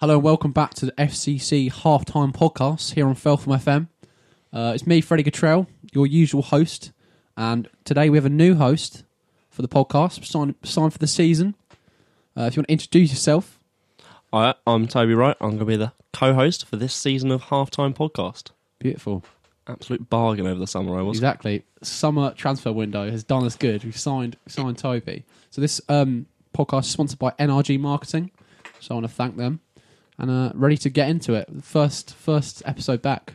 Hello and welcome back to the FCC halftime podcast here on Felpham FM. Uh, it's me, Freddie Cottrell, your usual host, and today we have a new host for the podcast, signed, signed for the season. Uh, if you want to introduce yourself, Hi, I'm Toby Wright. I'm going to be the co-host for this season of Halftime Podcast. beautiful. Absolute bargain over the summer, I was. Exactly. Summer transfer window has done us good. We've signed signed Toby. So this um, podcast is sponsored by NRG Marketing. So I want to thank them and uh, ready to get into it. First first episode back.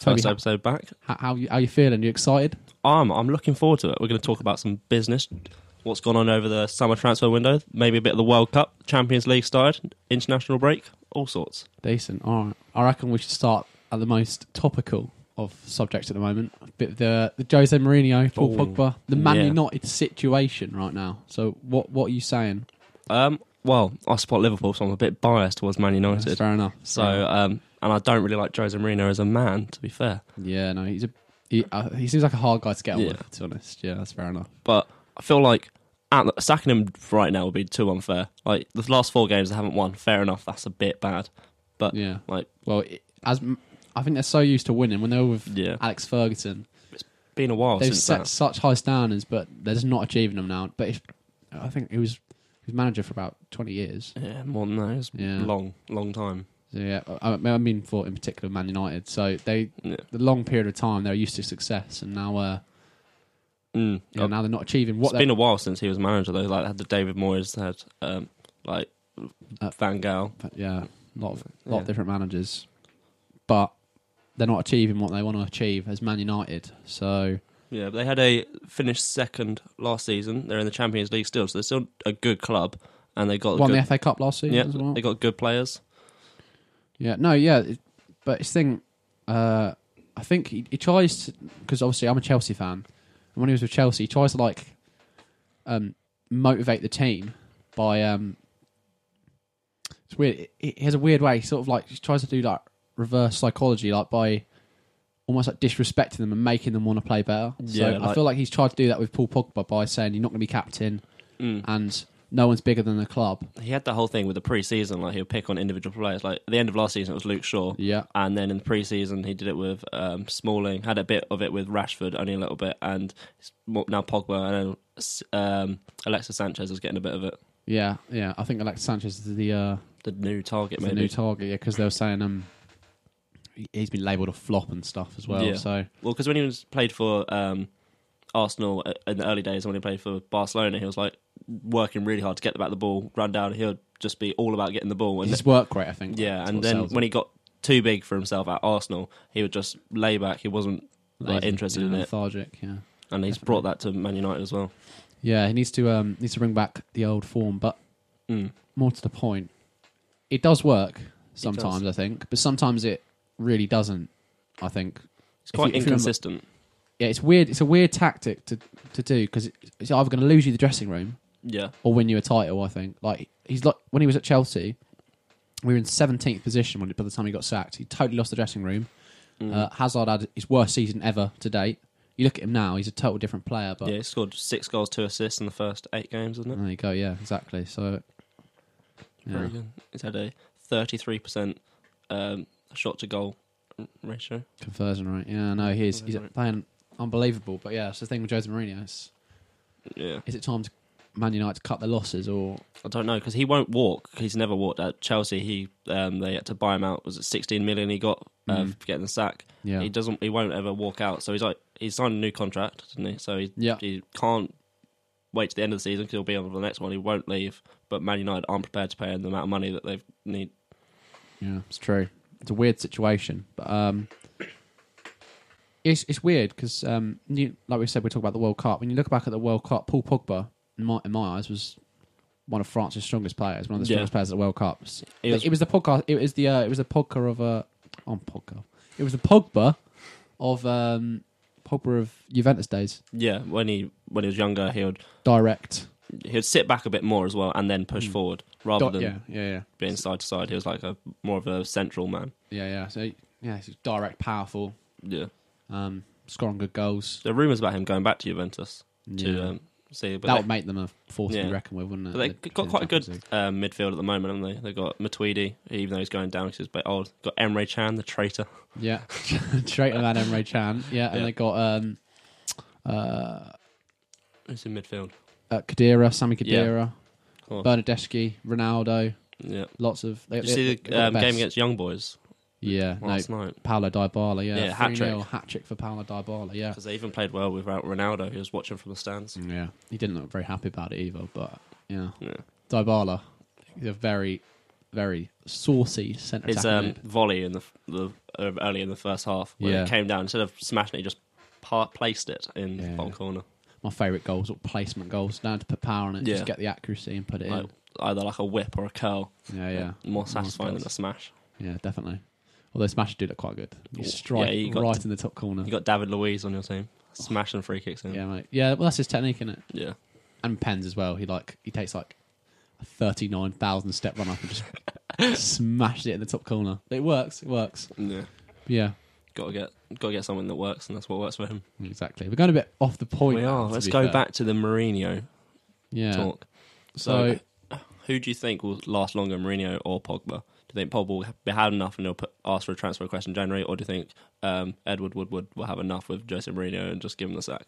Toby, First episode back. how, how you how you feeling? You excited? I'm I'm looking forward to it. We're going to talk about some business, what's gone on over the summer transfer window, maybe a bit of the World Cup, Champions League started, international break, all sorts. Decent. All right. I reckon we should start at the most topical of subjects at the moment. A bit the the Jose Mourinho, Paul Oh, Pogba, the Man yeah. United situation right now. So what what are you saying? Um, well, I support Liverpool, so I'm a bit biased towards Man That's United. fair enough. So, um, and I don't really like Jose Mourinho as a man, to be fair. yeah, no, he's a he, uh, he seems like a hard guy to get on Yeah. with. To be honest, yeah, that's fair enough. but I feel like at sacking him right now would be too unfair. Like the last four games they haven't won. Fair enough, that's a bit bad. But Yeah. like, Well, it, as I think they're so used to winning when they were with yeah, Alex Ferguson, It's been a while they've since set that. such high standards, but they're just not achieving them now. But if, I think it was he was manager for about twenty years. Yeah, more than that. It's Yeah. long, long time. So, yeah, I, I mean for in particular Man United. So they Yeah. the long period of time they're used to success, and now uh, Mm. you know, now they're not achieving what it's they been a while since he was manager though. Like had the David Moyes, had um, like Uh, Van Gaal. yeah, a lot of lot Yeah. of different managers, but they're not achieving what they want to achieve as Man United. So Yeah, but they had a finished second last season. They're in the Champions League still, so they're still a good club, and they got won good, the FA Cup last season yeah, as well. they got good players. Yeah, no, yeah, it- but his thing, uh, I think he, he tries because obviously I'm a Chelsea fan, and when he was with Chelsea, he tries to like um, motivate the team by um, it's weird. He he has a weird way. He sort of like he tries to do like reverse psychology, like by almost like disrespecting them and making them want to play better. Yeah, so Yeah, I feel like he's tried to do that with Paul Pogba by saying you're not going to be captain Mm. and no one's bigger than the club. He had the whole thing with the pre-season, like he'll pick on individual players. Like at the end of last season, it was Luke Shaw. Yeah, And then in the pre-season, he did it with um, Smalling. Had a bit of it with Rashford, only a little bit, and now Pogba and um, Alexis Sanchez is getting a bit of it. yeah, yeah. I think Alexis Sanchez is the. Uh, The new target, the maybe. new target, yeah, because they were saying um, he's been labelled a flop and stuff as well. Yeah. So well, because when he was played for um, Arsenal uh, in the early days, and when he played for Barcelona, he was like working really hard to get back the ball, run down. He'll just be all about getting the ball. And his work rate, I think. yeah, and then when he got too big for himself at Arsenal, he would just lay back. He wasn't like, Lazy, interested yeah, in it, lethargic, yeah, and he's definitely. brought that to Man United as well. yeah. He needs to um needs to bring back the old form, but Mm. more to the point, it does work sometimes. does. I think, but sometimes it really doesn't. I think It's quite you- remember- inconsistent. yeah, it's weird. It's a weird tactic to to do because it's either going to lose you the dressing room Yeah, or win you a title. I think. Like he's like when he was at Chelsea, we were in seventeenth position when by the time he got sacked. He totally lost the dressing room. Mm. Uh, Hazard had his worst season ever to date. You look at him now; he's a total different player. But yeah. He scored six goals, two assists in the first eight games, isn't it? there you go. Yeah, exactly. So, yeah. He's had a thirty-three percent um, shot to goal ratio. conversion rate. Yeah, no, he's he's Conversion rate. playing unbelievable. But yeah, it's the thing with Jose Mourinho. It's, Yeah, is it time to Man United to cut their losses or I don't know because he won't walk. He's never walked at Chelsea. He um, they had to buy him out. Was it sixteen million he got uh, Mm. for getting the sack? yeah? He doesn't. He won't ever walk out. So he's like he's signed a new contract, didn't he? So he Yeah. he can't wait to the end of the season because he'll be on for the next one. He won't leave. But Man United aren't prepared to pay him the amount of money that they need. Yeah, it's true. It's a weird situation, but um, it's it's weird because um, you, like we said, we talk about the World Cup. When you look back at the World Cup, Paul Pogba, in my, in my eyes, was one of France's strongest players, one of the Yeah. strongest players at the World Cup. It was- was, the podcast. It was the uh, it was the Pogba of uh, on Pogba. It was the Pogba of um, Pogba of Juventus days. Yeah, when he when he was younger, he would Direct. He would sit back a bit more as well and then push Mm. forward rather than yeah, yeah, yeah, being side to side. He was like a more of a central man. yeah, yeah. So yeah, he's direct, powerful, Yeah, um, scoring good goals. there are rumours about him going back to Juventus Yeah. to um, See, but that they, would make them a force to Yeah. be reckoned with, wouldn't it? but they They'd got quite a good um, midfield at the moment, haven't they? They've got Matuidi, even though he's going down because he's a bit old. Got Emre Can, the traitor. Yeah, traitor man Emre Can. Yeah, and Yeah. they got um, uh, Who's in midfield? Uh, Khedira, Sammy Yeah. Kadira, Cool. Bernardeschi, Ronaldo. Yeah. Lots of. They, Did you they- see the um, best. game against Young Boys Yeah, no, last night? Paulo Dybala. Yeah, Yeah, hat-trick. hat trick for Paulo Dybala. Yeah, Because they even played well without Ronaldo. He was watching from the stands. yeah. He didn't look very happy about it either, but yeah, Yeah. Dybala, he's a very, very saucy centre His um, volley in the the uh, early in the first half, when Yeah. it came down instead of smashing it, he just pa- placed it in Yeah. the bottom corner. My favourite goals, or placement goals. Down to put power on it, Yeah. just get the accuracy and put it Like, either like a whip or a curl. Yeah, yeah. More satisfying than a smash. Yeah, definitely. Although Smash did look quite good. You Yeah, strike you got- right in the top corner. You got David Luiz on your team, smashing free kicks in. Yeah, mate. Yeah, well, that's his technique, isn't it? Yeah. And pens as well. He like he takes like a thirty-nine thousand step run up and just smashes it in the top corner. It works. It works. Yeah. Yeah, Got to get got to get something that works, and that's what works for him. exactly. We're going a bit off the point. we are. Let's go fair. back to the Mourinho Yeah. talk. So, So, who do you think will last longer, Mourinho or Pogba? Do you think Pogba will be had enough and he'll put, ask for a transfer request in January, or do you think um, Edward Woodward will have enough with Jose Mourinho and just give him the sack?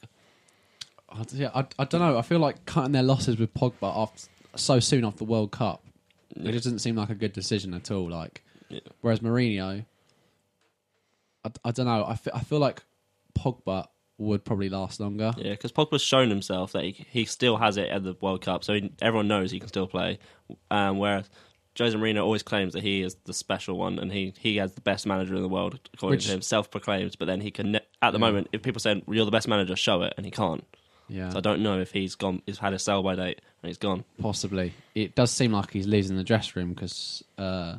I, yeah, I, I don't know. I feel like cutting their losses with Pogba after so soon after the World Cup. Yeah. It just doesn't seem like a good decision at all. Like, Yeah. whereas Mourinho, I, I don't know. I feel like Pogba would probably last longer. Yeah, because Pogba's shown himself that he, he still has it at the World Cup, so he, everyone knows he can still play. Um, whereas Jose Mourinho always claims that he is the special one and he, he has the best manager in the world, according Which- to him, self-proclaimed. But then he can, ne- at the Yeah. moment, if people say you're the best manager, show it, and he can't. Yeah, So I don't know if he's gone, he's had a sell by date and he's gone. possibly. It does seem like he's losing the dressing room because uh,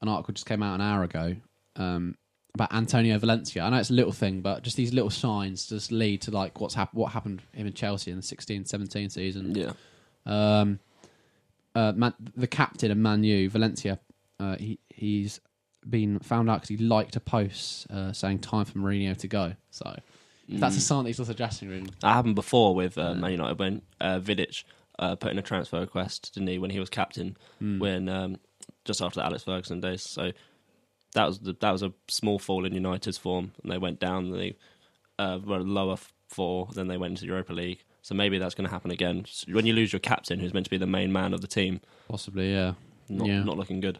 an article just came out an hour ago um, about Antonio Valencia. I know it's a little thing, but just these little signs just lead to like what's hap- what happened him in Chelsea in the 16-17 season. Yeah, Um, uh, Man- the captain of Man U, Valencia, uh, he he's been found out because he liked a post uh, saying "time for Mourinho to go." So if that's a sign that he's lost the dressing room. that happened before with uh, Man United when uh, Vidic uh, put in a transfer request, didn't he, when he was captain, Hmm. when um, just after the Alex Ferguson days. So that was the, that was a small fall in United's form, and they went down. They uh, were lower four, then they went into the Europa League. So maybe that's going to happen again. When you lose your captain, who's meant to be the main man of the team, Possibly, yeah. not Yeah. not looking good.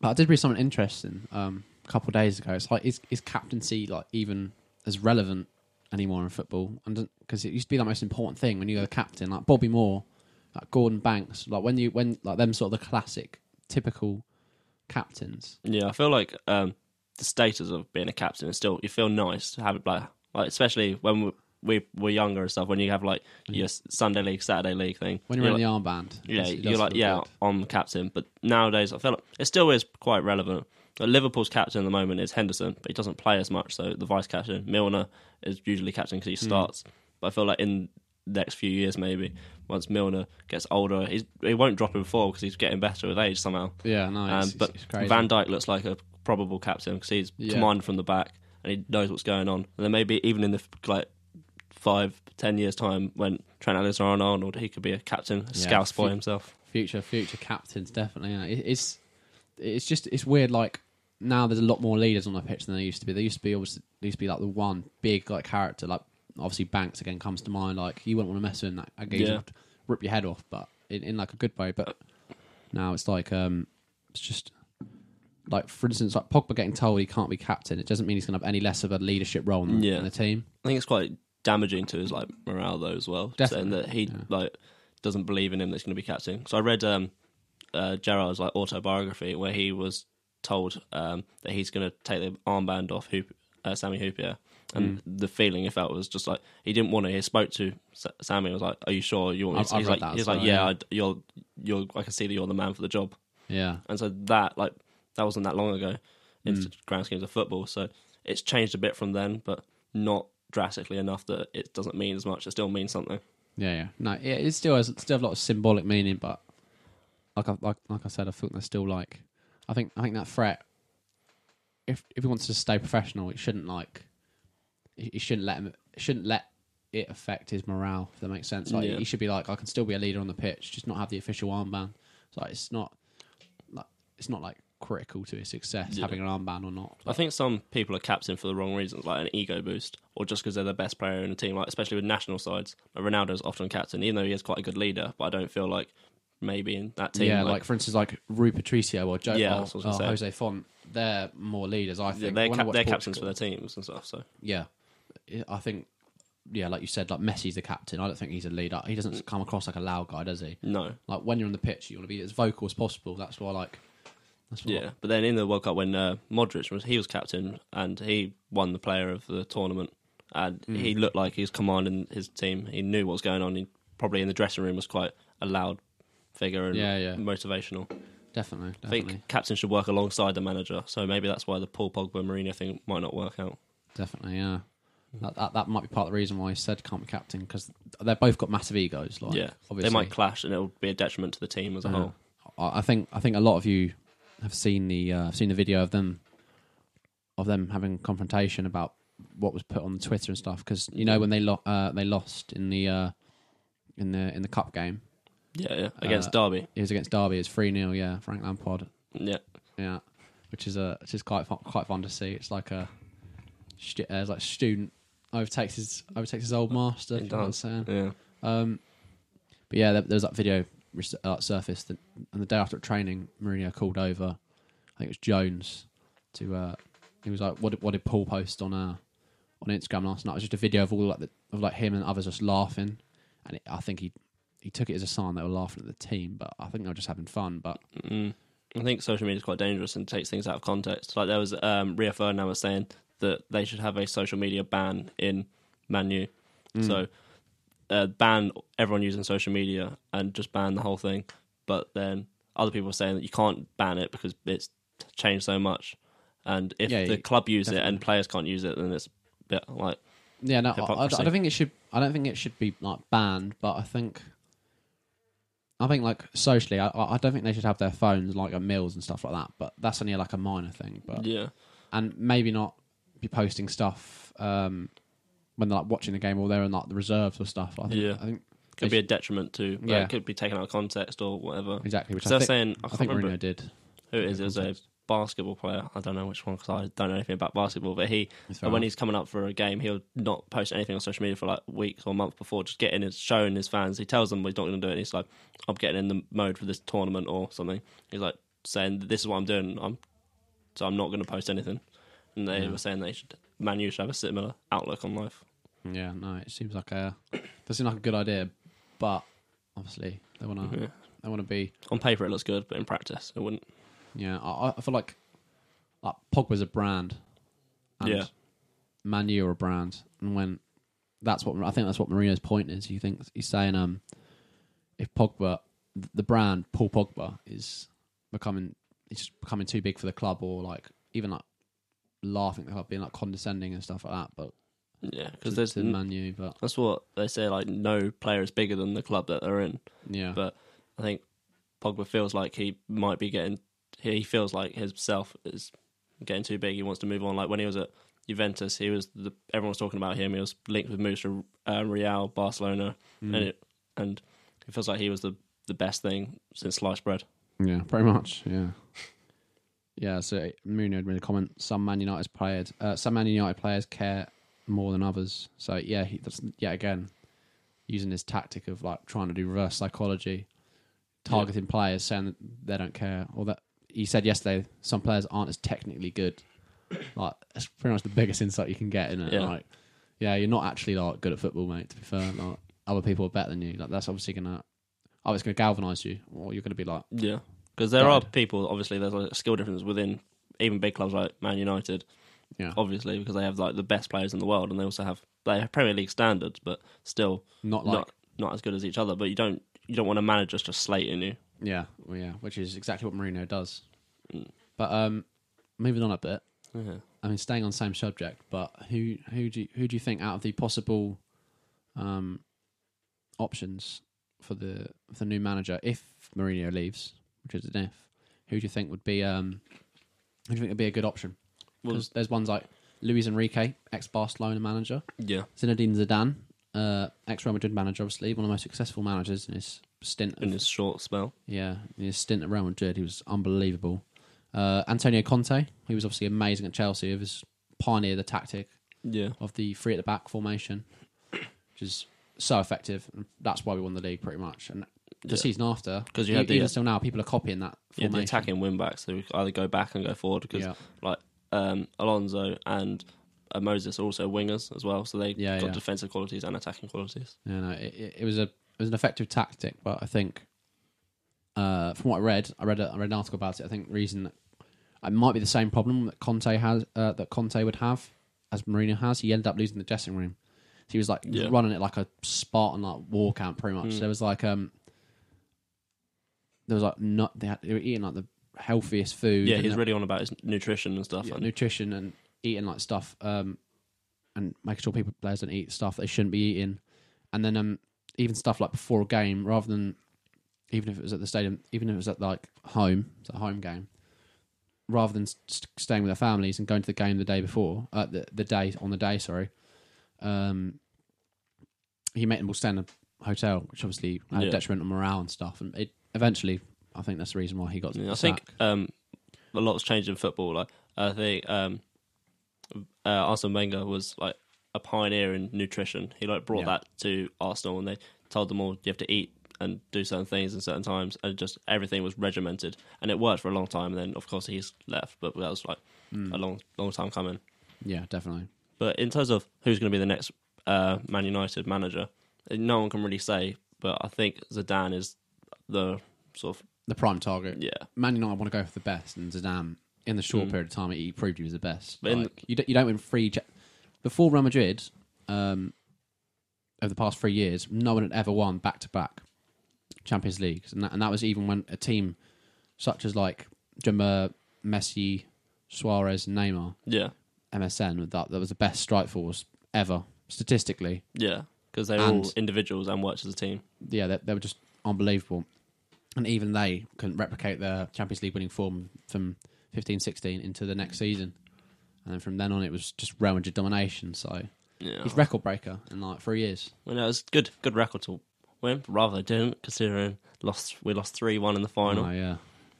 But I did read something interesting um, a couple of days ago. It's like is is captaincy like even as relevant anymore in football? And because it used to be the most important thing when you were the captain, like Bobby Moore, like Gordon Banks, like when you when like them sort of the classic, typical captains. Yeah, I feel like um, the status of being a captain is still you feel nice to have it like, like especially when we, we were younger and stuff. When you have like your Sunday league, Saturday league thing. When you're, like, in the armband, Yeah, you're like, yeah, good. I'm captain. But nowadays, I feel like it still is quite relevant. Like, Liverpool's captain at the moment is Henderson, but he doesn't play as much. So the vice captain, Milner, is usually captain because he Hmm. starts. But I feel like in the next few years, maybe once Milner gets older, he's, he won't drop in form because he's getting better with age somehow. Yeah, no, Um, but it's crazy. Van Dijk looks like a probable captain because he's Yeah. commanded from the back and he knows what's going on. And then maybe even in the like five, ten years time, when Trent Alexander-Arnold, he could be a captain, a Yeah, scouse boy himself. future future captains definitely. Yeah. It, it's it's just it's weird. Like now, there's a lot more leaders on the pitch than there used to be. There used to be obviously there used to be like the one big like character. Like obviously Banks again comes to mind. Like you wouldn't want to mess with him. That guess Yeah. would rip your head off, but in, in like a good way. But now it's like um it's just. Like for instance, like Pogba getting told he can't be captain, it doesn't mean he's going to have any less of a leadership role in, Yeah. in the team. I think it's quite damaging to his like morale though as well, saying that he yeah. like doesn't believe in him that's going to be captain. So I read um, uh, Gerrard's like autobiography where he was told um, that he's going to take the armband off Hoop, uh, Sami Hyypiä, and Mm. the feeling he felt was just like he didn't want to. He spoke to Sami and was like, "Are you sure you want?" I've- to? I've He's like, he's like, "Yeah. I, you're you're. I can see that you're the man for the job." Yeah, And so that like that wasn't that long ago in Mm. grand schemes of football. So it's changed a bit from then, but not drastically enough that it doesn't mean as much. It still means something. Yeah, yeah. No, yeah, it still has still have a lot of symbolic meaning, but like I like like I said, I think there's still like I think I think that threat. If if he wants to stay professional, it shouldn't like he shouldn't let him. It shouldn't let it affect his morale? If that makes sense, like Yeah. he should be like, I can still be a leader on the pitch, just not have the official armband. It's like it's not, like it's not like critical to his success Yeah. having an armband or not. I think some people are captain for the wrong reasons, like an ego boost, or just because they're the best player in the team. Like especially with national sides, like Ronaldo's often captain, even though he is quite a good leader. But I don't feel like maybe in that team, yeah, like, like, for instance, like Rui Patricio or Joe Yeah, or, that's what I was or Jose Fonte, they're more leaders. I yeah, think they're When I cap- they're captains for their teams and stuff. So Yeah, I think. Yeah, like you said, like Messi's the captain. I don't think he's a leader. He doesn't come across like a loud guy, does he? no, Like when you're on the pitch, you want to be as vocal as possible. That's why, like, that's what yeah. But then in the World Cup when uh, Modric was he was captain and he won the player of the tournament, and Mm. he looked like he was commanding his team. He knew what was going on. He probably in the dressing room was quite a loud figure and Yeah, yeah. motivational. definitely, I think captain should work alongside the manager, so maybe that's why the Paul Pogba Mourinho thing might not work out. definitely, yeah. That, that that might be part of the reason why he said can't be captain because they've both got massive egos. Like, yeah, obviously, they might clash, and it'll be a detriment to the team as a whole. I I think I think a lot of you have seen the uh, seen the video of them of them having confrontation about what was put on Twitter and stuff because you know when they lo- uh, they lost in the uh, in the in the cup game Yeah, yeah. Against Uh, Derby. it was against Derby it's three 0 yeah Frank Lampard Yeah, yeah which is a which is quite fun, quite fun to see it's like a stu- uh, it's like student overtakes his overtakes his old master He if you know what I'm does. yeah. Um, but yeah, there, there was that video uh, surfaced, that, and the day after training, Mourinho called over. I think it was Jones to. Uh, he was like, "What did, what did Paul post on uh, on Instagram last night?" It was just a video of all like the, of like him and others just laughing, and it, I think he he took it as a sign they were laughing at the team, but I think they were just having fun. But Mm. I think social media is quite dangerous and takes things out of context. Like there was um, Rio Ferdinand was saying that they should have a social media ban in Manu. Mm. So uh, ban everyone using social media and just ban the whole thing. But then other people are saying that you can't ban it because it's changed so much. And if Yeah, the club use it and players can't use it, then it's a bit like yeah, no, I, I, I don't think it should. I don't think it should be like banned, but I think. I think like socially, I, I don't think they should have their phones like at meals and stuff like that. But that's only like a minor thing. But yeah, and maybe not be posting stuff um, when they're like watching the game or they're in like the reserves or stuff. I think, Yeah. I think could be a detriment to. Yeah. It could be taken out of context or whatever. exactly. Which So I they're think, saying I I think Mourinho did. who it is. It was a basketball player. I don't know which one because I don't know anything about basketball. But he, and when he's coming up for a game, he'll not post anything on social media for like weeks or months before, just getting his showing his fans. He tells them he's not going to do it. He's like, I'm getting in the mode for this tournament or something. He's like saying, "This is what I'm doing. I'm so I'm not going to post anything." And they Yeah. were saying they should Man U should have a similar outlook on life. yeah, no, it seems like a does seem like a good idea, but obviously they want to Yeah. they want to be On paper, it looks good, but in practice, it wouldn't. yeah. I, I feel like like Pogba's a brand, and Yeah. Man U are a brand, and when that's what I think that's what Mourinho's point is. He thinks he's saying um if Pogba the brand Paul Pogba is becoming it's becoming too big for the club or like even like laughing at club being like condescending and stuff like that. But Yeah, because there's to Man U, but that's what they say. Like no player is bigger than the club that they're in. yeah, But I think Pogba feels like he might be getting. He feels like himself is getting too big. He wants to move on. Like when he was at Juventus, he was the everyone was talking about him. He was linked with moves to uh, Real, Barcelona, Mm. and it, and it feels like he was the the best thing since sliced bread. yeah, pretty much, yeah. Yeah, so Mourinho had made a comment. Some Man United players, uh, some Man United players care more than others. So yeah, he, that's yet again using his tactic of like trying to do reverse psychology, targeting players, saying that they don't care, or that he said yesterday some players aren't as technically good. Like that's pretty much the biggest insight you can get in it. Yeah. Like, yeah, you're not actually like good at football, mate. To be fair, like other people are better than you. Like that's obviously gonna, oh, it's gonna galvanise you, or you're gonna be like, Yeah, because there are people. Obviously, there's like a skill difference within even big clubs like Man United. yeah, Obviously, because they have like the best players in the world, and they also have they have Premier League standards, but still not like not not as good as each other. But you don't you don't want a manager just slating you. Yeah, well, yeah, which is exactly what Mourinho does. Mm. But um, moving on a bit, Yeah. I mean, staying on the same subject, but who who do you, who do you think out of the possible um, options for the for the new manager if Mourinho leaves, which is an if, who do you think would be um, who do you think would be a good option? Well, Because there's ones like Luis Enrique, ex Barcelona manager, yeah. Zinedine Zidane, uh, ex Real Madrid manager, obviously one of the most successful managers in his stint. in Of, his short spell. yeah, in his stint at Real Madrid, he was unbelievable. Uh, Antonio Conte, he was obviously amazing at Chelsea. He was pioneered the tactic Yeah, of the three at the back formation, which is so effective. And that's why we won the league pretty much. And the Yeah. season after, 'Cause you had the- even still now, people are copying that yeah. formation. The attacking wing backs, they either go back and go forward because yeah, like um, Alonso and uh, Moses are also wingers as well, so they Yeah, got yeah. defensive qualities and attacking qualities. yeah, no, it, it, it was a it was an effective tactic, but I think uh, from what I read, I read a, I read an article about it. I think the reason that it might be the same problem that Conte has uh, that Conte would have as Mourinho has. He ended up losing the dressing room. He was like Yeah. running it like a Spartan like war camp, pretty much. Mm. There was like um, there was like not they, had, they were eating like the healthiest food. Yeah, and he's really on about his nutrition and stuff. yeah, and nutrition and eating like stuff, um, and making sure people players don't eat stuff they shouldn't be eating, and then um, even stuff like before a game, rather than even if it was at the stadium, even if it was at like home, it's a home game, rather than st- staying with their families and going to the game the day before, uh, the the day on the day, sorry, um, he made them all stay in a hotel, which obviously had Yeah. a detrimental morale and stuff, and it eventually, I think that's the reason why he got. Yeah, I think um, a lot's changed in football. Like I think um, uh, Arsene Wenger was like a pioneer in nutrition. He like brought Yeah. that to Arsenal, and they told them all you have to eat and do certain things in certain times, and just everything was regimented, and it worked for a long time. And then of course he's left, but that was like Mm. a long, long time coming. yeah, definitely. But in terms of who's going to be the next uh, Man United manager, no one can really say. But I think Zidane is the sort of The prime target. yeah. Man United want to go for the best, and Zidane, in the short Mm. period of time, he proved he was the best. In- you, don't, you don't win three. Cha- Before Real Madrid, um, over the past three years, no one had ever won back to back Champions Leagues, and that, and that was even when a team such as like Jumba, Messi, Suarez, and Neymar, Yeah, MSN, that that was the best strike force ever statistically. yeah, because they're all individuals and worked as a team. yeah, they, they were just unbelievable. And even they couldn't replicate their Champions League winning form from 15 16 into the next season. And then from then on, it was just Real Madrid domination. So Yeah, he's record breaker in like three years. well, no, it was good, good record to win. But rather they didn't, considering lost. We lost three one in the final. Oh, yeah.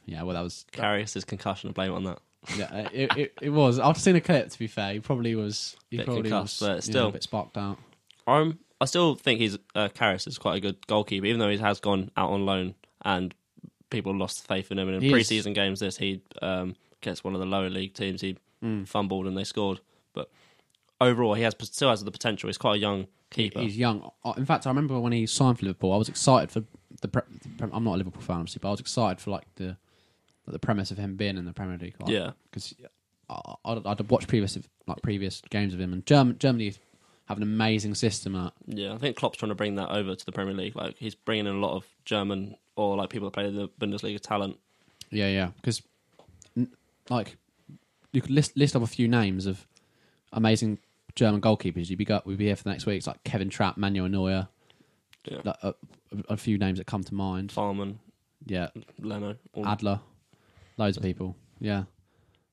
Yeah, well, that was. Karius' concussion and blame it on that. Yeah, it, it, it was. I've seen a clip, to be fair. He probably was. He Bit probably concussed, was but you still. know, a bit sparked out. I'm, I still think he's uh, Karius is quite a good goalkeeper, even though he has gone out on loan and people lost faith in him. And in He is- preseason games, this he um, gets one of the lower league teams. He Mm. fumbled and they scored, but overall, he has still has the potential. He's quite a young keeper. He's young. Uh, In fact, I remember when he signed for Liverpool, I was excited for the. Pre- I'm not a Liverpool fan, obviously, but I was excited for like the the premise of him being in the Premier League. Like, yeah, because I'd, I'd watched previous like previous games of him, and Germ- Germany have an amazing system at yeah. I think Klopp's trying to bring that over to the Premier League. Like he's bringing in a lot of German or like people that play the Bundesliga talent. yeah yeah because like you could list list off a few names of amazing German goalkeepers. You'd be go, we'd be here for the next week. It's like Kevin Trapp, Manuel Neuer, Yeah, like, a, a few names that come to mind. Fährmann, Yeah, Leno, all, Adler, loads of people. Yeah,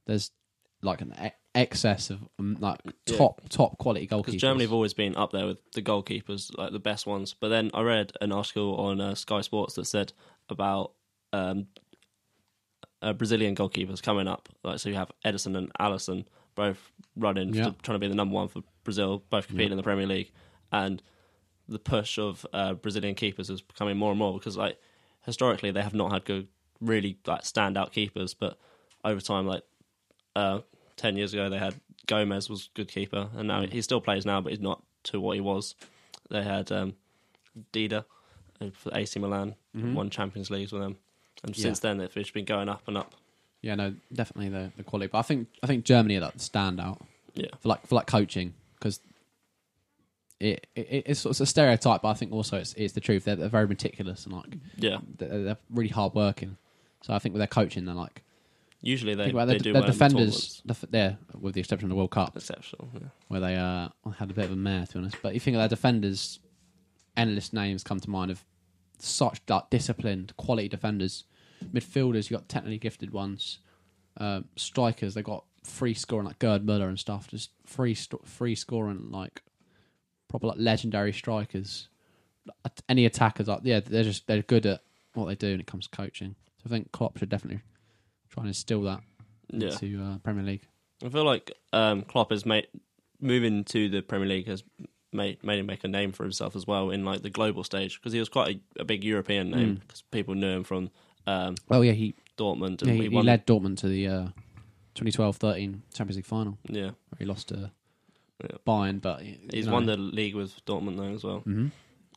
there's like an excess of um, like Yeah. top top quality goalkeepers. Because Germany have always been up there with the goalkeepers, like the best ones. But then I read an article on uh, Sky Sports that said about um, uh, Brazilian goalkeepers coming up. Like so, you have Ederson and Alisson both running, Yeah. trying to be the number one for Brazil, both competing in the Premier League, and the push of uh, Brazilian keepers is becoming more and more because like historically they have not had good, really like standout keepers, but over time, like uh, ten years ago, they had Gomes was good keeper, and now he still plays now, but he's not to what he was. They had um, Dida uh, for AC Milan, Mhm. won Champions Leagues with them, and Yeah. since then they've just been going up and up. Yeah, no, definitely the, the quality. But I think I think Germany are that the standout Yeah, for like for like coaching because it, it it's, it's a stereotype, but I think also it's it's the truth. They're, they're very meticulous and like yeah. they're, they're really hard working. So I think with their coaching, they're like Usually they, they do well the defenders. Def- there, with the exception of the World Cup. Exceptional. Yeah. where they uh, had a bit of a mare, to be honest. But you think of their defenders, endless names come to mind of such like, disciplined, quality defenders. Midfielders, you got technically gifted ones. Uh, strikers, they got free scoring like Gerd Muller and stuff. Just free, st- free scoring like proper like legendary strikers. Any attackers, like yeah, they're just they're good at what they do when it comes to coaching. So I think Klopp should definitely try to instill that Yeah, into uh, Premier League. I feel like um, Klopp has made moving to the Premier League has made made him make a name for himself as well in like the global stage because he was quite a, a big European name Mm. because people knew him from um, Oh yeah, he Dortmund and yeah, he, he led Dortmund to the uh, 2012-13 Champions League final yeah, where he lost to Yeah. Bayern, but he's no. won the league with Dortmund though as well. hmm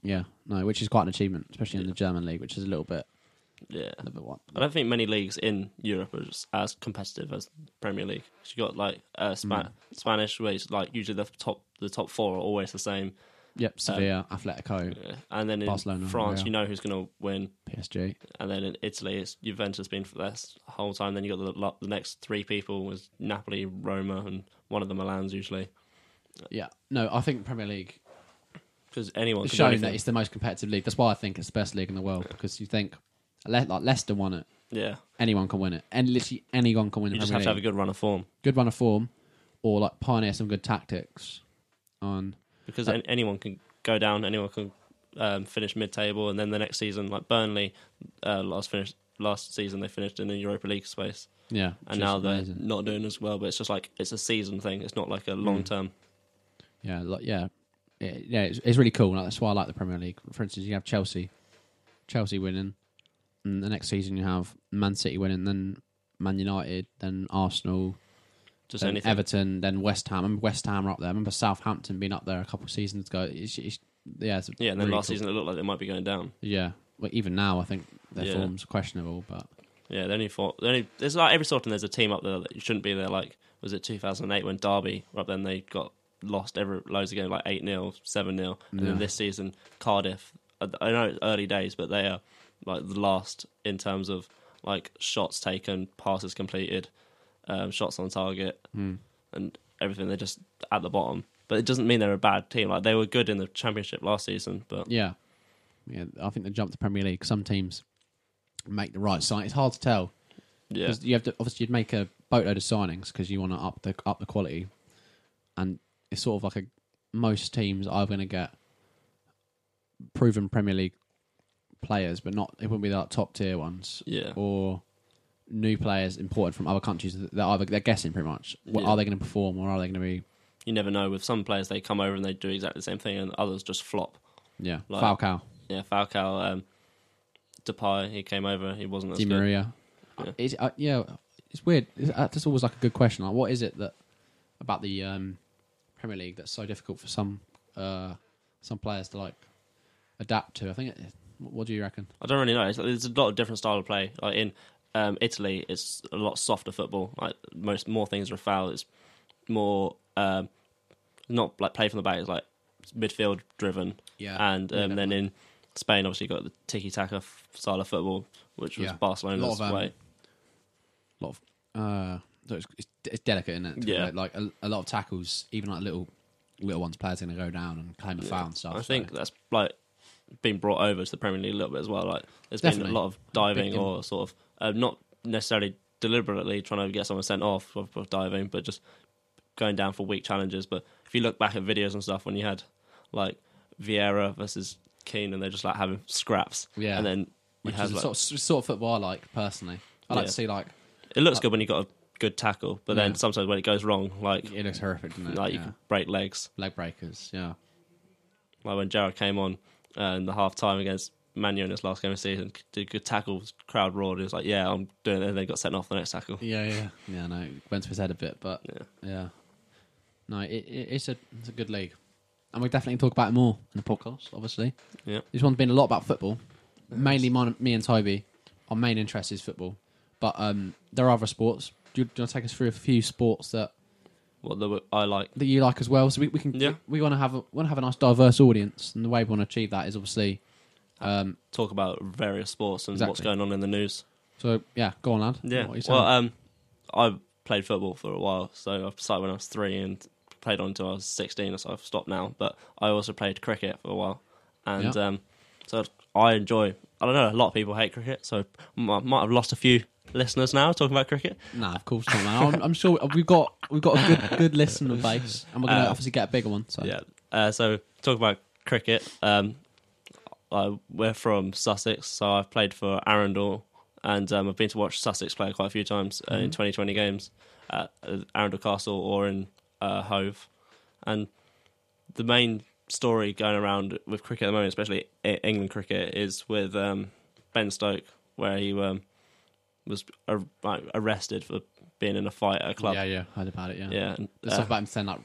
Yeah, no, which is quite an achievement, especially in the German league, which is a little bit, Yeah, bit what. I don't think many leagues in Europe are just as competitive as Premier League. You got like uh, Spa- Mm. Spanish, where it's like usually the top the top four are always the same, Yep, Sevilla, Atletico, Yeah. and then in Barcelona, France Real. you know who's going to win, PSG. and then in Italy it's Juventus been for this whole time. Then you got the the next three people was Napoli, Roma, and one of the Milans usually Yeah, no, I think Premier League because anyone It's can do showing that it's the most competitive league. That's why I think it's the best league in the world because you think Le- like Leicester won it, yeah. anyone can win it, and literally anyone can win the You just Premier have to have a League. good run of form good run of form, or like pioneer some good tactics. On because an- anyone can go down, anyone can um, finish mid-table, and then the next season, like Burnley, uh, last finished last season they finished in the Europa League space, yeah, and now they're amazing. not doing as well. But it's just like it's a season thing. It's not like a Mm. long term. yeah, like, yeah, yeah, yeah. It's, it's really cool. Like, that's why I like the Premier League. For instance, you have Chelsea, Chelsea winning, and the next season you have Man City winning, then Man United, then Arsenal, Just then anything. Everton, then West Ham. I remember West Ham are up there. I remember Southampton being up there a couple of seasons ago. It's, it's, yeah, it's yeah, and then really last cool. season it looked like they might be going down. Yeah, well, even now I think their Yeah. form's questionable, but Yeah, they only fought. They only, there's like every so often there's a team up there that shouldn't be there. Like was it 2008 when Derby were up there and they got lost every loads of games like eight 0 seven 0 and Yeah. then this season Cardiff. I I know it's early days, but they are like the last in terms of like shots taken, passes completed, um, shots on target, mm, and everything. They're just at the bottom. But it doesn't mean they're a bad team. Like they were good in the championship last season, but yeah, yeah. I think the jump to Premier League. Some teams make the right sign. It's hard to tell yeah, because you have to obviously you'd make a boatload of signings because you want to up the up the quality, and it's sort of like a most teams are going to get proven Premier League players, but not it wouldn't be like top tier ones yeah, or new players imported from other countries that either they're guessing pretty much. What, Yeah. Are they going to perform or are they going to be you never know. With some players, they come over and they do exactly the same thing, and others just flop. yeah Like- Falcao? Yeah, Falcao, um, Depay, he came over. He wasn't as Di. Maria. Yeah. It's, uh, yeah, it's weird. It's, uh, that's always like a good question. Like, what is it that about the um, Premier League that's so difficult for some uh, some players to like adapt to? I think. It, what do you reckon? I don't really know. It's, there's a lot of different style of play. Like in um, Italy, it's a lot softer football. Like most more things are foul. It's more um, not like play from the back. It's like midfield driven. Yeah, and um, yeah, then in Spain, obviously, got the tiki taka style of football, which was Yeah. Barcelona's A lot of, um, way. a lot of uh, so it's, it's, delicate, isn't it? Yeah. like a, a lot of tackles, even like little little ones, players are going to go down and claim a foul and stuff. I so- think that's like been brought over to the Premier League a little bit as well. Like there's Definitely. been a lot of diving Big- or sort of uh, not necessarily deliberately trying to get someone sent off for diving, but just going down for weak challenges. But if you look back at videos and stuff, when you had like Vieira versus Keane, and they're just like having scraps, yeah, and then which have is like, sort of, sort of football I like personally. I like to see like it looks like- good when you got a good tackle, but then Yeah. sometimes when it goes wrong, like it looks horrific, doesn't it? like you can break legs. leg breakers. Yeah, Like when Gerrard came on uh, in the half time against Manu in his last game of the season, did good tackles, crowd roared. He was like, "Yeah, I'm doing it." And they got sent off the next tackle. Yeah, yeah, yeah. No, it went to his head a bit, but Yeah. yeah, no, it, it, it's a it's a good league, and we definitely talk about it more in the podcast. Obviously, Yeah. this one's been a lot about football. Mainly, mine, me and Toby, our main interest is football, but um, there are other sports. Do you, do you want to take us through a few sports that, What the I like. that you like as well? So we, we can Yeah. we, want to have a, want to have a nice diverse audience, and the way we want to achieve that is obviously. Um, Talk about various sports and what's Exactly. going on in the news. so yeah, go on, lad. Yeah. What are you saying? Well, um, I played football for a while, so I started when I was three and played on until I was sixteen. So I've stopped now. But I also played cricket for a while, and um, so I enjoy. I don't know. A lot of people hate cricket, so I might have lost a few listeners now talking about cricket. Nah, of course not, man. I'm, I'm sure we've got we've got a good good listener base, and we're gonna Uh, obviously get a bigger one. So Yeah. Uh, so talk about cricket. Um, I, we're from Sussex, so I've played for Arundel, and um, I've been to watch Sussex play quite a few times uh, in 2020 games at uh, Arundel Castle or in uh, Hove. And the main story going around with cricket at the moment, especially E- England cricket, is with um, Ben Stoke, where he um, was ar- like, arrested for being in a fight at a club. Yeah, yeah, heard about it. Yeah, Yeah, and, The uh, stuff about him saying like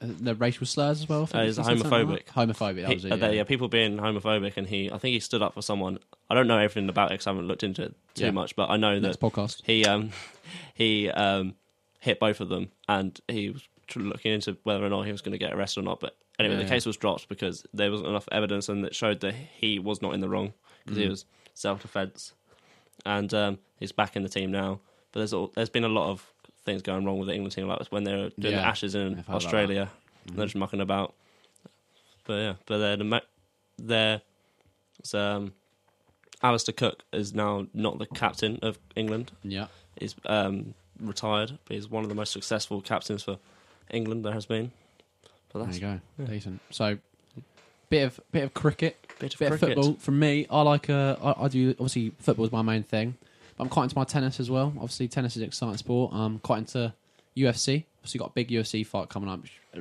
uh, the racial slurs as well. I think Uh, he's he something like homophobic. that. Homophobic. That he- was it. uh, Yeah. yeah, people being homophobic, and he, I think he stood up for someone. I don't know everything about it because I haven't looked into it too Yeah. much, but I know that Next podcast. he, um, he um, hit both of them, and he was looking into whether or not he was going to get arrested or not. But anyway, Yeah, the case was dropped because there wasn't enough evidence, and it showed that he was not in the wrong because he Mm. was self defense, and um, he's back in the team now. But there's all, there's been a lot of things going wrong with the England team, like when they were doing the Ashes in I've heard about Australia. Mhm. They're just mucking about. But yeah, but they're the they're so, um, Alastair Cook is now not the captain of England. Yeah, He's um, retired, but he's one of the most successful captains for England there has been. But there you go. yeah. Decent. So, bit of bit of cricket, bit of bit of football. From me, I like. Uh, I, I do obviously football is my main thing, but I'm quite into my tennis as well. Obviously, tennis is an exciting sport. I'm quite into UFC. Obviously, got a big UFC fight coming up.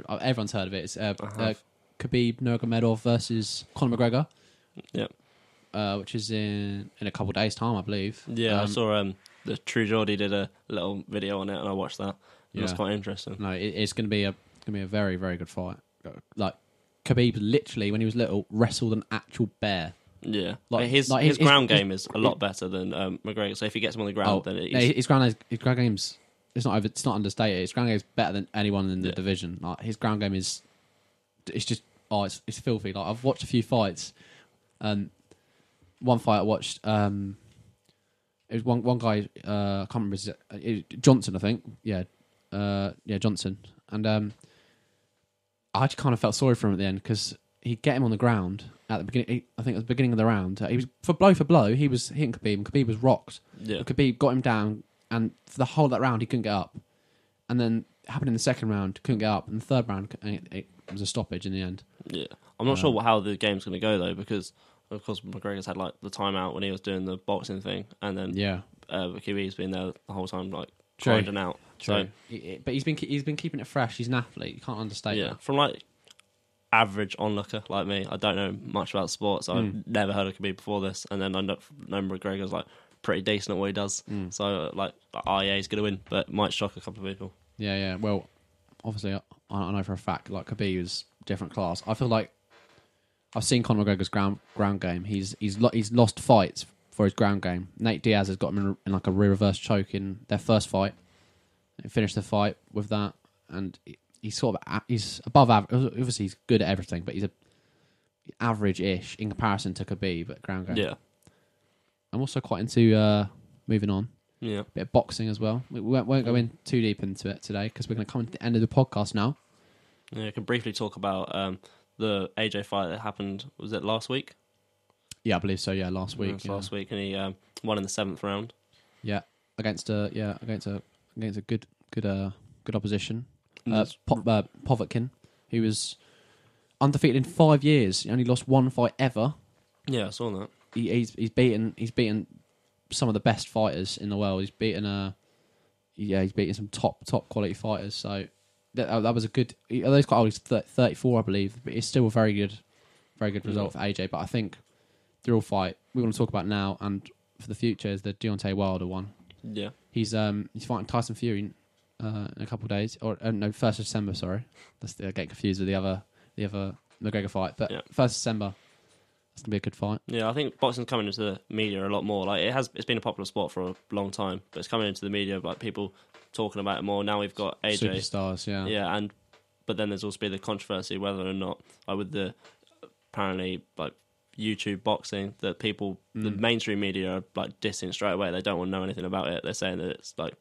Uh, Everyone's heard of it. It's uh, I uh, have. Khabib Nurmagomedov versus Conor McGregor. Yep. Uh, which is in in a couple of days' time, I believe. Yeah, I Um, saw um, the True Geordie did a little video on it, and I watched that. It was quite interesting. No, it, it's going to be a going to be a very very good fight. Like Khabib, literally when he was little, wrestled an actual bear. Yeah, Like- his like his, his- ground his- game is a lot better than um, McGregor. So if he gets him on the ground, then no, his ground his ground game's it's not it's not understated. His ground game's better than anyone in the Yeah. division. Like his ground game is it's just oh it's it's filthy. Like I've watched a few fights. Um, one fight I watched. Um, it was one one guy. Uh, I can't remember. His, uh, it Johnson, I think. Yeah, uh, yeah, Johnson. And um, I just kind of felt sorry for him at the end because he'd get him on the ground at the beginning. he- I think at the beginning of the round. Uh, he was for blow for blow. He was hitting Khabib. and Khabib was rocked. yeah, Khabib got him down, and for the whole of that round, he couldn't get up. And then it happened in the second round, couldn't get up. And the third round, it, it was a stoppage in the end. yeah. I'm not Um, sure how the game's going to go though, because of course McGregor's had like the timeout when he was doing the boxing thing, and then Yeah, uh, Khabib's been there the whole time, like. Grinding out. He- he- but he's been ke- he's been keeping it fresh. He's an athlete. You can't So understate yeah, that. from like average onlooker like me, I don't know much about sports. I've Mm. never heard of Khabib before this, and then I know, know McGregor's like pretty decent at what he does. Mm. So uh, like, oh yeah, he's going to win, but might shock a couple of people. Yeah, yeah. Well, obviously, I, I know for a fact like Khabib is different class. I feel like I've seen Conor McGregor's ground ground game. He's he's lo- he's lost fights for his ground game. Nate Diaz has got him in, in like a rear reverse choke in their first fight. He finished the fight with that, and he- he's sort of a- he's above average. Obviously, he's good at everything, but he's a average-ish in comparison to Khabib at ground game. Yeah, I'm also quite into uh, moving on yeah. bit of boxing as well. We won't, won't go in too deep into it today because we're going to come to the end of the podcast now. Yeah, I can briefly talk about um, the AJ fight that happened. Was it last week? Yeah, I believe so. Yeah, last week. Yeah, Last week, and he um, won in the seventh round. yeah. against a yeah against a against a good good uh good opposition. Uh, po- uh, Povetkin, who was undefeated in five years. He only lost one fight ever. yeah, I saw that. He, he's he's beaten he's beaten some of the best fighters in the world. He's beaten uh yeah he's beaten some top top quality fighters. So that that was a good. Although he's quite old, he's thirty four, I believe, but it's still a very good very good result for AJ. But I think the real fight we want to talk about now and for the future is the Deontay Wilder one. Yeah, He's um he's fighting Tyson Fury uh, in a couple of days, or uh, no, first of December. Sorry, that's the, I get confused with the other the other McGregor fight, but Yeah. first December. That's gonna be a good fight. yeah. I think boxing's coming into the media a lot more. Like it has, it's been a popular sport for a long time, but it's coming into the media. Like people talking about it more. Now we've got AJ. Superstars, yeah. Yeah, and but then there's also been the controversy whether or not like with the apparently like YouTube boxing that people the Mm. mainstream media are like dissing straight away. They don't want to know anything about it. They're saying that it's like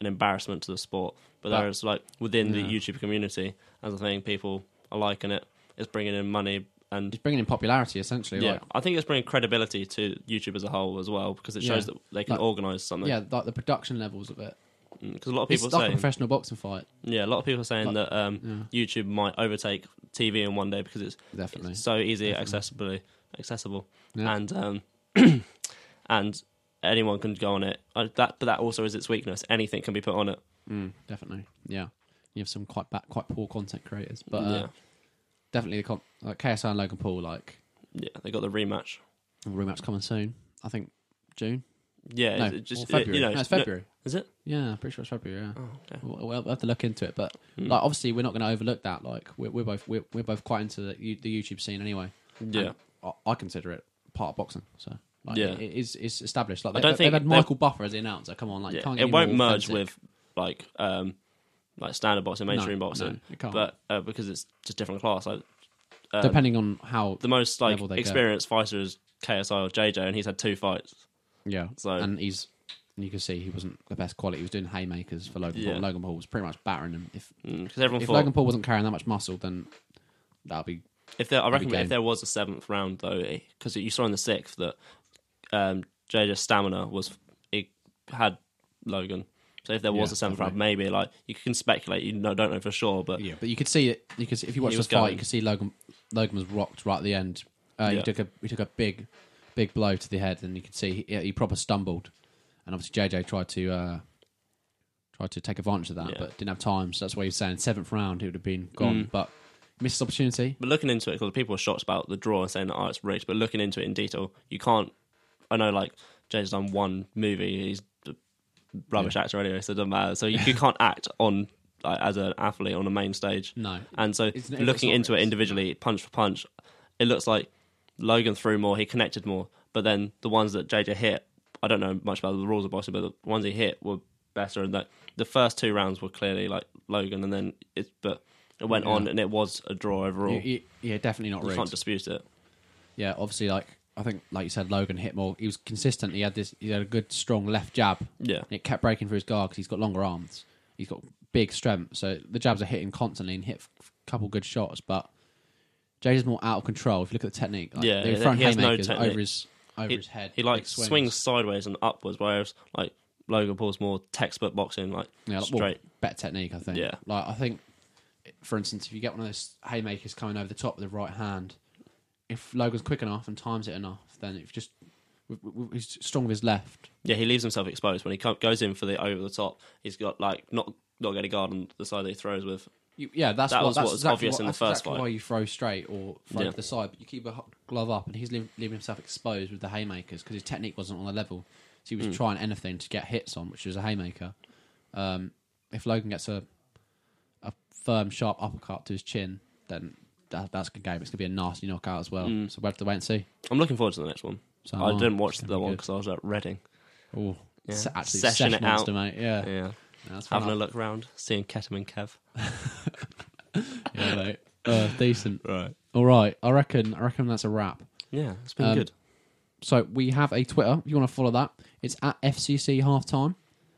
an embarrassment to the sport. But That- there's like within the YouTube community, as a thing, people are liking it. It's bringing in money and He's bringing in popularity essentially. yeah, Like, I think it's bringing credibility to YouTube as a whole as well because it shows Yeah. that they can Like- organise something. yeah, like the production levels of it because a lot of It's people like are a professional boxing fight. yeah, a lot of people are saying Like- that um, Yeah, YouTube might overtake TV in one day because it's definitely. so easy, Definitely. accessibly accessible, Yeah. and um, and anyone can go on it. Uh, that, but that also is its weakness. Anything can be put on it. Mm, definitely. Yeah. You have some quite bad, quite poor content creators, but uh, yeah, definitely the con- like KSI and Logan Paul like yeah, they got the rematch. rematch coming soon. I think June. Yeah, no, it just February. You know, no, it's February. Is it? Yeah, pretty sure it's February. Yeah. Oh, okay. We'll, we'll have to look into it, but Mm. like obviously we're not going to overlook that. Like we're, we're both we're, we're both quite into the, the YouTube scene anyway. yeah. And I, consider it part of boxing. So like, Yeah. it, is it's established. Like I don't they, think have had Michael Buffer as the announcer. Come on, like yeah. It won't merge authentic. with like um like standard boxing, mainstream No, boxing, no, it can't. but uh, because it's just different class. Like um, depending on how the most like level they go. experienced fighter is KSI or JJ, and he's had two fights. yeah. So and he's and you can see he wasn't the best quality. He was doing haymakers for Logan Yeah. Paul. Logan Paul was pretty much battering him. If because everyone if thought Logan Paul wasn't carrying that much muscle, then that'll be if there, I reckon if there was a seventh round though, because you saw in the sixth that um, JJ's stamina was it had Logan. So if there was Yeah, a seventh round, maybe like you can speculate. You know, don't know for sure, but yeah. But you could see it. You could see, if you watch He the fight, going. you could see Logan. Logan was rocked right at the end. Uh, He took a he took a big big blow to the head, and you could see he, he proper stumbled. And obviously JJ tried to uh, tried to take advantage of that, Yeah. but didn't have time. So that's why he was saying seventh round he would have been gone, Mm. but missed opportunity. But looking into it, because people were shocked about the draw and saying that oh, it's rigged. But looking into it in detail, you can't. I know, like Jay's done one movie. He's a rubbish actor anyway, so it doesn't matter. So you, you can't act on like, as an athlete on a main stage. No, And so It's- it's looking not into it individually, punch for punch, it looks like Logan threw more. He connected more. But then the ones that JJ hit, I don't know much about the rules of boxing, but the ones he hit were better. And that the first two rounds were clearly like Logan, and then it's but it went Yeah. on and it was a draw overall. You- you- yeah, definitely not You rigged. can't dispute it. yeah, obviously, like I think, like you said, Logan hit more. He was consistent. He had this. He had a good, strong left jab. Yeah, And it kept breaking through his guard because he's got longer arms. He's got big strength, so the jabs are hitting constantly and hit a couple good shots. But Jay's is more out of control. If you look at the technique, like, Yeah, they were he throwing has no technique. over his over He- his head. he like big swings. sideways and upwards, whereas like Logan Paul's more textbook boxing, like Yeah, like, well, straight. better technique, I think. Yeah. like I think, for instance, if you get one of those haymakers coming over the top with the right hand, if Logan's quick enough and times it enough, then if just he's strong with his left. Yeah, he leaves himself exposed when he goes in for the over the top. He's got like not not getting guard on the side that he throws with. You, yeah, that's That what, was that's what exactly obvious what- in the first exactly fight. Why you throw straight or throw Yeah. to the side, but you keep a glove up, and he's leaving, leaving himself exposed with the haymakers because his technique wasn't on the level. So he was Mm. trying anything to get hits on, which was a haymaker. Um, if Logan gets a a firm, sharp uppercut to his chin, then that, that's a good game. It's gonna be a nasty knockout as well. Mm. So we have to wait and see. I'm looking forward to the next one. So I didn't watch the one because I was at Reading. Oh, Yeah. se- actually, Session session it monster, out. mate. Yeah, Yeah, Yeah, having a look round, seeing Ketam and Kev. Yeah, mate. Uh, decent. Right. All right, I reckon. I reckon that's a wrap. Yeah, it's been Um, good. So we have a Twitter. If you want to follow that, it's at FCC Halftime,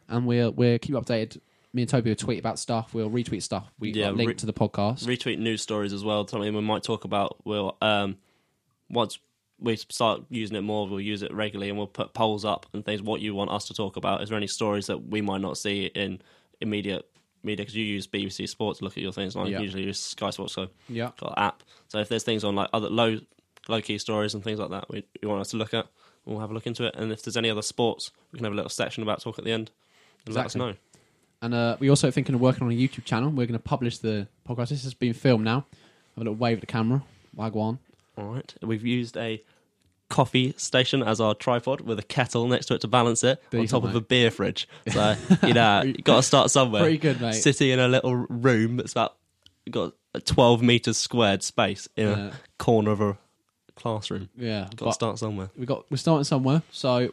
and we'll we'll keep you updated. Me and Toby will tweet about stuff. We'll retweet stuff. We Yeah, link re- to the podcast. Retweet news stories as well. Something we might talk about. We'll um once we start using it more, we'll use it regularly, and we'll put polls up and things. What you want us to talk about? Is there any stories that we might not see in immediate media? Because you use BBC Sports to look at your things, and I Yeah. usually use Sky Sports. So yeah, got app. So if there's things on like other low low key stories and things like that, we you want us to look at, we'll have a look into it. And if there's any other sports, we can have a little section about talk at the end. And Let us know. And uh, we also thinking of working on a YouTube channel. We're going to publish the podcast. This has been filmed now. Have a little wave at the camera. Wagwan. All right, we've used a coffee station as our tripod with a kettle next to it to balance it on top of a beer fridge. So you know, you got to start somewhere. Pretty good, mate. Sitting in a little room that's about got a 12 meters squared space in a corner of a classroom. yeah. Got to start somewhere. we got we're starting somewhere. So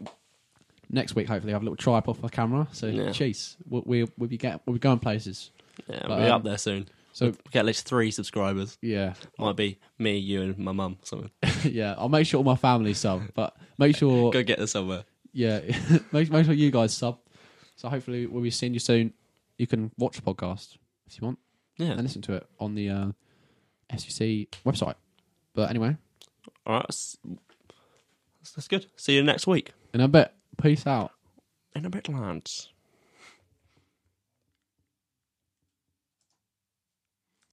next week, hopefully, I have a little tripod for the camera. So Yeah. cheese. We'll, we'll, we'll be get we'll be going places. Yeah, we'll be um, up there soon. So We'll get at least three subscribers. yeah, Might be me, you, and my mum. Something. yeah. I'll make sure all my family sub, but make sure Go get us somewhere. yeah, make make sure you guys sub. So hopefully we'll be seeing you soon. You can watch the podcast if you want Yeah. and listen to it on the uh, SUC website. But anyway, All right. That's, that's good. See you next week. in a bit. Peace out. In a bit, lads.